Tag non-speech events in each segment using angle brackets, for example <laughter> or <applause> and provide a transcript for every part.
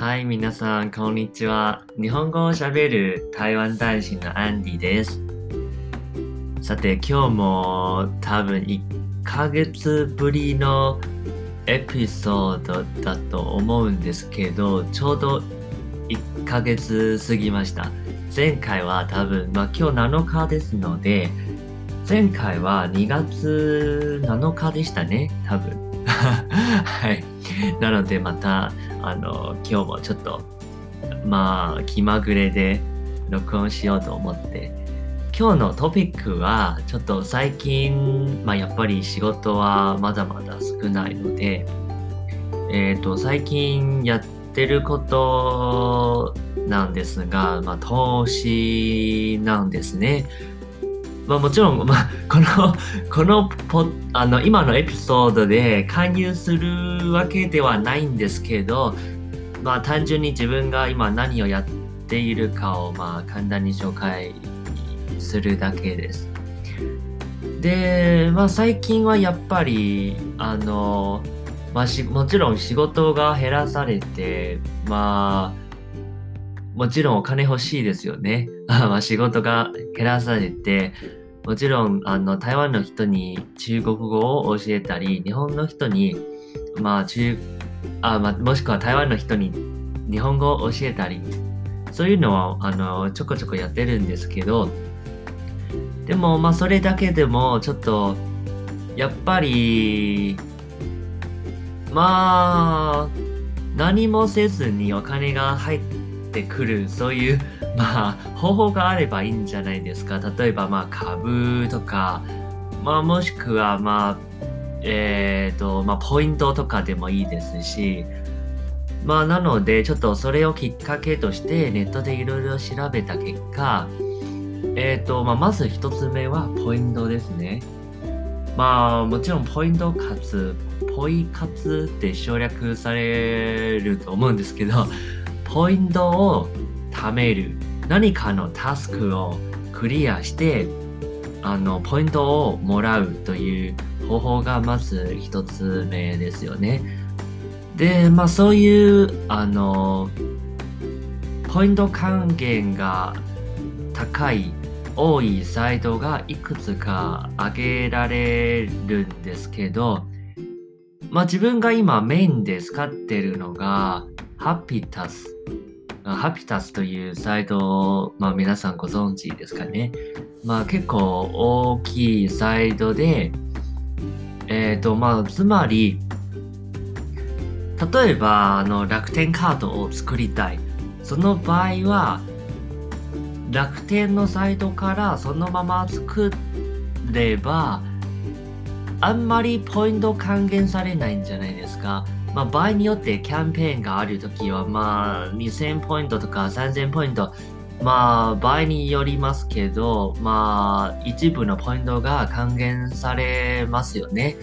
はい、皆さん、こんにちは。日本語を喋る台湾大使のアンディです。さて、今日も多分1ヶ月ぶりのエピソードだと思うんですけど、ちょうど1ヶ月過ぎました。前回は多分、まあ今日7日ですので、前回は2月7日でしたね、多分。<laughs> はい。<laughs> なのでまた、あの、今日もちょっと、まあ、気まぐれで録音しようと思って、今日のトピックは、ちょっと最近、まあ、やっぱり仕事はまだまだ少ないので、えっ、ー、と、最近やってることなんですが、まあ、投資なんですね。まあ、もちろん、<laughs> まあ、この、このポあの今のエピソードで勧誘するわけではないんですけど、まあ、単純に自分が今何をやっているかを、まあ、簡単に紹介するだけです。で、まあ、最近はやっぱり、あの、まあ、しもちろん仕事が減らされて、まあ、もちろんお金欲しいですよね。<laughs> まあ仕事が減らされて、もちろん、あの、台湾の人に中国語を教えたり、日本の人に、まあ、中、あ、まあ、もしくは台湾の人に日本語を教えたり、そういうのは、あの、ちょこちょこやってるんですけど、でも、まあ、それだけでも、ちょっと、やっぱり、まあ、何もせずにお金が入ってくる、そういうまあ、方法があればいいんじゃないですか。例えば、まあ、株とか、まあ、もしくは、まあ、え、ー、と、まあ、ポイントとかでもいいですし、まあ、なので、ちょっとそれをきっかけとして、ネットでいろいろ調べた結果、え、ー、と、まあ、まず一つ目は、ポイントですね。まあ、もちろん、ポイント活、ポイ活って省略されると思うんですけど、ポイントを貯める何かのタスクをクリアしてあのポイントをもらうという方法がまず一つ目ですよね。で、まあそういうあのポイント還元が高い多いサイトがいくつか挙げられるんですけど、まあ自分が今メインで使ってるのがハピタスハピタスというサイトを、まあ、皆さんご存知ですかね。まあ、結構大きいサイトで、えっ、ー、と、まあ、つまり、例えば、あの、楽天カードを作りたい。その場合は、楽天のサイトからそのまま作れば、あんまりポイント還元されないんじゃないですか。まあ、場合によってキャンペーンがあるときは、まあ、2000ポイントとか3000ポイント、まあ、場合によりますけど、まあ、一部のポイントが還元されますよね。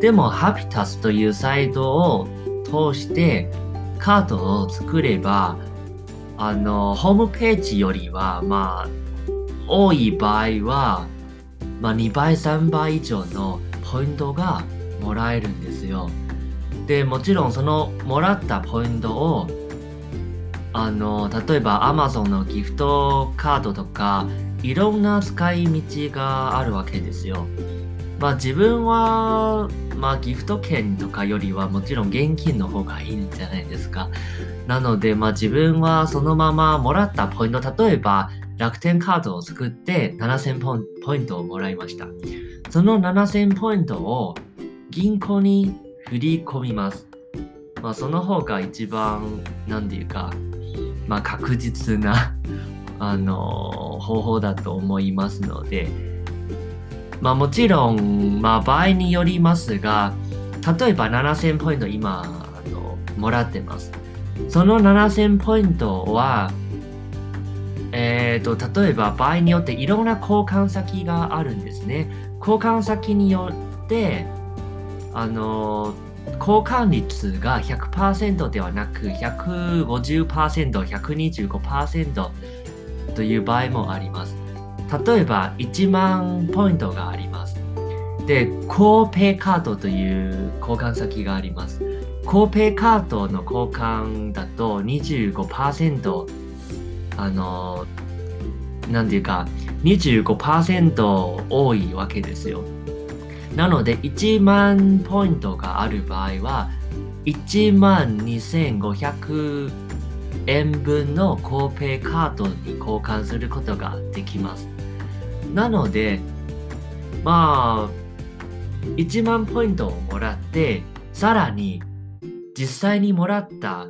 でも、ハピタスというサイトを通してカートを作れば、あの、ホームページよりは、まあ、多い場合は、まあ、2倍、3倍以上のポイントがもらえるんですよ。でもちろんそのもらったポイントをあの例えば Amazon のギフトカードとかいろんな使い道があるわけですよ。まあ自分は、まあギフト券とかよりはもちろん現金の方がいいんじゃないですか。なのでまあ自分はそのままもらったポイント、例えば楽天カードを作って7000ポイントをもらいました。その7000ポイントを銀行に振り込みます。まあ、その方が一番、なんていうか、まあ、確実な <laughs> あの方法だと思いますので、まあ、もちろん、まあ、場合によりますが、例えば7000ポイント今、あのもらってます。その7000ポイントは、えっ、ー、と、例えば場合によっていろんな交換先があるんですね。交換先によって、あの交換率が100%ではなく150%、125%という場合もあります。例えば1万ポイントがあります。で、コーペイカードという交換先があります。コーペイカードの交換だと25%あのなんていうか25%多いわけですよなので1万ポイントがある場合は1万2500円分のコーペイカードに交換することができます。なのでまあ1万ポイントをもらってさらに実際にもらった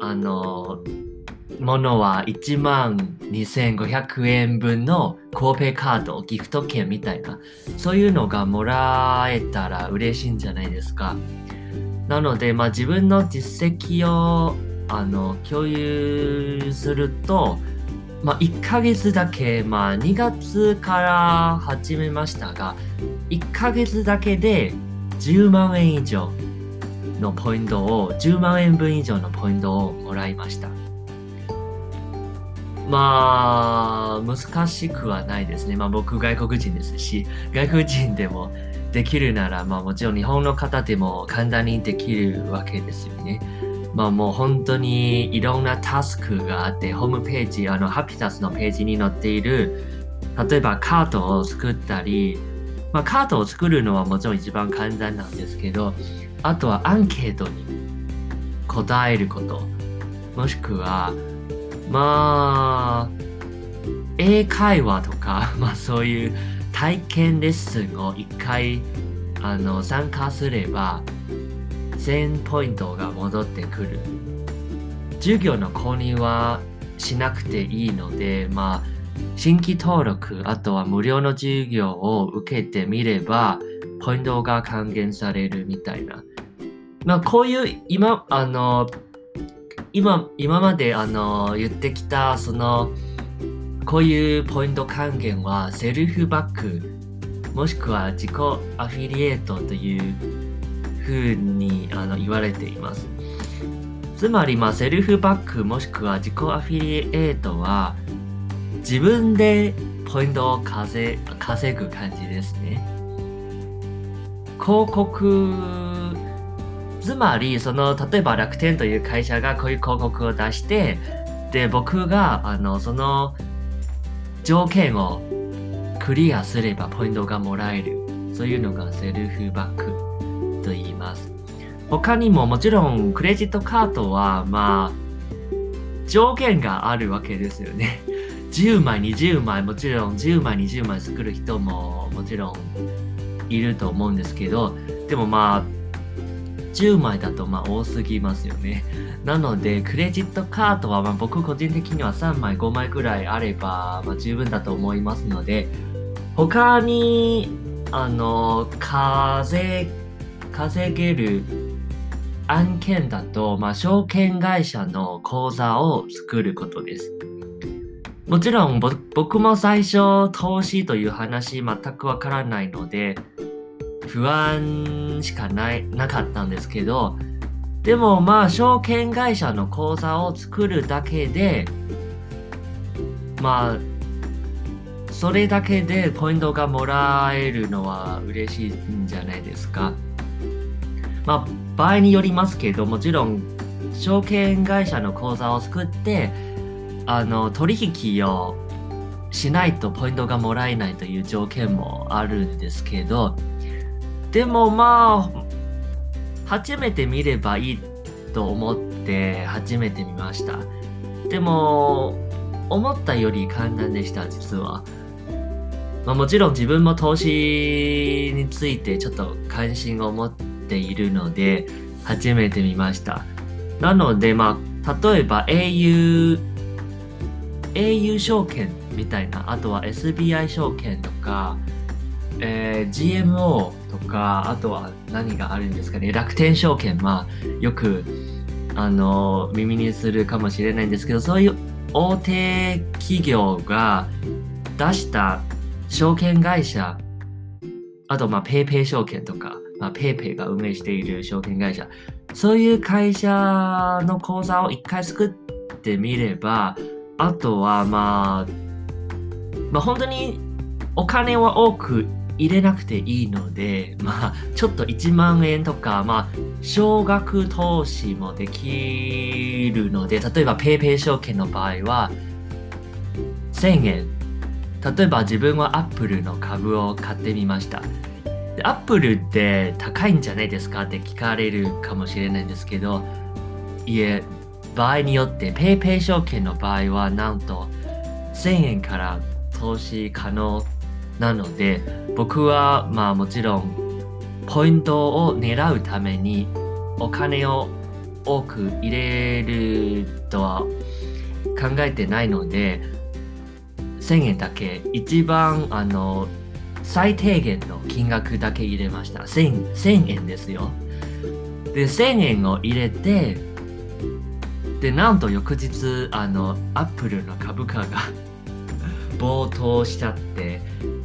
あのものは1万2500円分の神戸カードギフト券みたいな。そういうのがもらえたら嬉しいんじゃないですか。なので、まあ、自分の実績をあの共有すると、まあ、1ヶ月だけ、まあ、2月から始めましたが1ヶ月だけで10万円以上のポイントを10万円分以上のポイントをもらいました。まあ難しくはないですね。まあ僕外国人ですし外国人でもできるならまあもちろん日本の方でも簡単にできるわけですよね。まあもう本当にいろんなタスクがあってホームページあのハピタスのページに載っている例えばカートを作ったりまあ、カードを作るのはもちろん一番簡単なんですけど、あとはアンケートに答えること、もしくは、まあ、英会話とか、<laughs> まあそういう体験レッスンを一回あの参加すれば、1000ポイントが戻ってくる。授業の購入はしなくていいので、まあ、新規登録、あとは無料の授業を受けてみれば、ポイントが還元されるみたいな。まあ、こういう、今、あの、今、今まで、あの、言ってきた、その、こういうポイント還元は、セルフバック、もしくは自己アフィリエイトというふうにあの言われています。つまり、まあ、セルフバックもしくは自己アフィリエイトは、自分でポイントを稼ぐ感じですね。広告、つまり、その、例えば楽天という会社がこういう広告を出して、で、僕が、あの、その条件をクリアすればポイントがもらえる。そういうのがセルフバックと言います。他にももちろんクレジットカードは、まあ、条件があるわけですよね。<laughs> 10枚、20枚、もちろん10枚、20枚作る人ももちろんいると思うんですけど、でもまあ、10枚だとまあ多すぎますよね。なので、クレジットカードはま僕個人的には3枚、5枚ぐらいあればま十分だと思いますので、他に、あの、稼、稼げる案件だと、まあ、証券会社の口座を作ることです。もちろん僕も最初投資という話全くわからないので不安しかないなかったんですけどでもまあ証券会社の口座を作るだけでまあそれだけでポイントがもらえるのは嬉しいんじゃないですか。まあ場合によりますけどもちろん証券会社の口座を作ってあの取引をしないとポイントがもらえないという条件もあるんですけどでもまあ初めて見ればいいと思って初めて見ました。でも思ったより簡単でした実は、まあ、もちろん自分も投資についてちょっと関心を持っているので初めて見ました。なのでまあ例えば au au 証券みたいな、あとは SBI 証券とか、えー、GMO とか、あとは何があるんですかね、楽天証券、まあ、よく、あの、耳にするかもしれないんですけど、そういう大手企業が出した証券会社、あと、まあ、PayPay 証券とか、まあ、PayPay が運営している証券会社、そういう会社の口座を一回作ってみれば、あとは、まあ、まあ、本当にお金は多く入れなくていいので、まあ、ちょっと1万円とか、まあ、少額投資もできるので、例えば PayPay 証券の場合は、1000円。例えば自分は Apple の株を買ってみました。アップルって高いんじゃないですか？って聞かれるかもしれないんですけど、いえ、場合によって PayPay 証券の場合はなんと1000円から投資可能なので僕はまあもちろんポイントを狙うためにお金を多く入れるとは考えてないので1000円だけ一番あの最低限の金額だけ入れました。1000, 1000円ですよ。で1000円を入れてでなんと翌日あのアップルの株価が <laughs> 暴騰しちゃって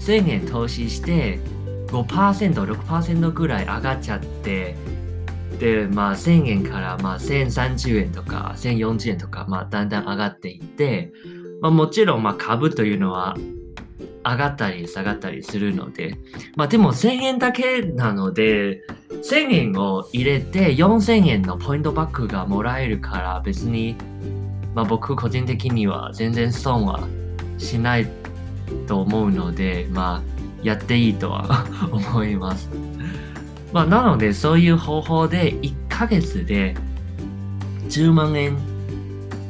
1000円投資して5%、6%ぐらい上がっちゃってで、まあ1000円からまあ1030円とか1040円とかまあだんだん上がっていって、まあもちろんまあ株というのは上がったり下がったりするので、まあでも1000円だけなので、1000円を入れて4000円のポイントバックがもらえるから別に、まあ僕個人的には全然損はしないと思うので、まあ、やっていいとは <laughs> 思います。まあ、なので、そういう方法で1ヶ月で10万円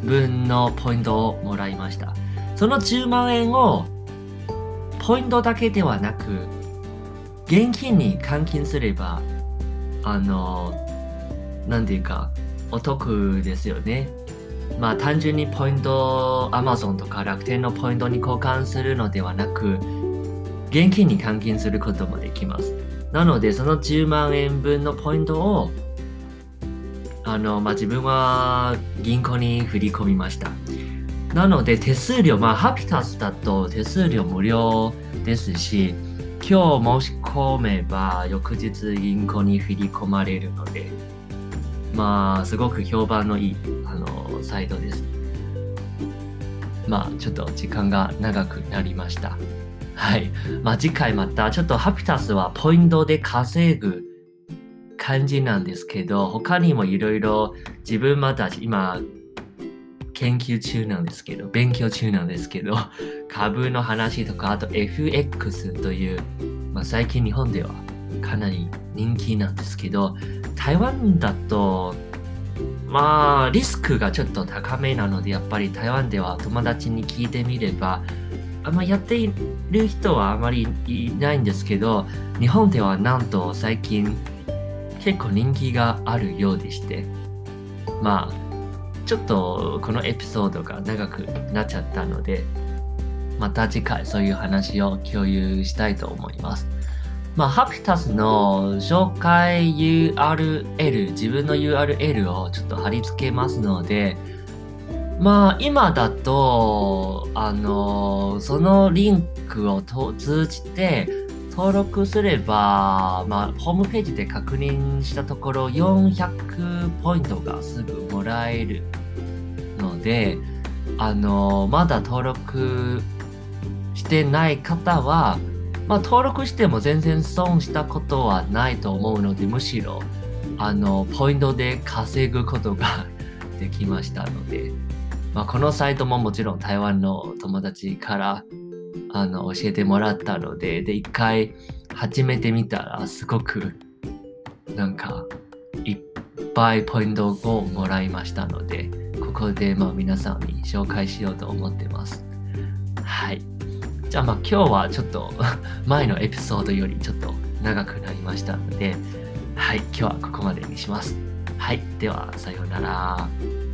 分のポイントをもらいました。その10万円をポイントだけではなく、現金に換金すれば、あの、なんていうか、お得ですよね。まあ単純にポイントを Amazon とか楽天のポイントに交換するのではなく、現金に換金することもできます。なので、その10万円分のポイントを、あの、まあ、自分は銀行に振り込みました。なので、手数料、まあ、ハピタスだと手数料無料ですし、今日申し込めば翌日銀行に振り込まれるので、まあ、すごく評判のいい、の、サイトです。まあ、ちょっと時間が長くなりました。はい。まあ、次回また、ちょっとハピタスはポイントで稼ぐ感じなんですけど、他にもいろいろ自分また今、研究中なんですけど、勉強中なんですけど、<laughs> 株の話とか、あと FX という、まあ、最近日本ではかなり人気なんですけど、台湾だと、まあ、リスクがちょっと高めなので、やっぱり台湾では友達に聞いてみれば、あんまやっている人はあまりいないんですけど、日本ではなんと最近結構人気があるようでして、まあ、ちょっとこのエピソードが長くなっちゃったので、また次回そういう話を共有したいと思います。まあ、ハピタスの紹介 URL、自分の URL をちょっと貼り付けますので、まあ、今だと、あの、そのリンクを通じて登録すれば、まあ、ホームページで確認したところ400ポイントがすぐもらえるので、あの、まだ登録してない方は、まあ、登録しても全然損したことはないと思うので、むしろ、あの、ポイントで稼ぐことができましたので、まあ、このサイトももちろん台湾の友達からあの教えてもらったので、で、一回始めてみたら、すごく、なんか、いっぱいポイントをもらいましたので、ここでまあ皆さんに紹介しようと思ってます。はい。じゃあまあ今日はちょっと <laughs> 前のエピソードよりちょっと長くなりましたので、はい、今日はここまでにします。はい、ではさようなら。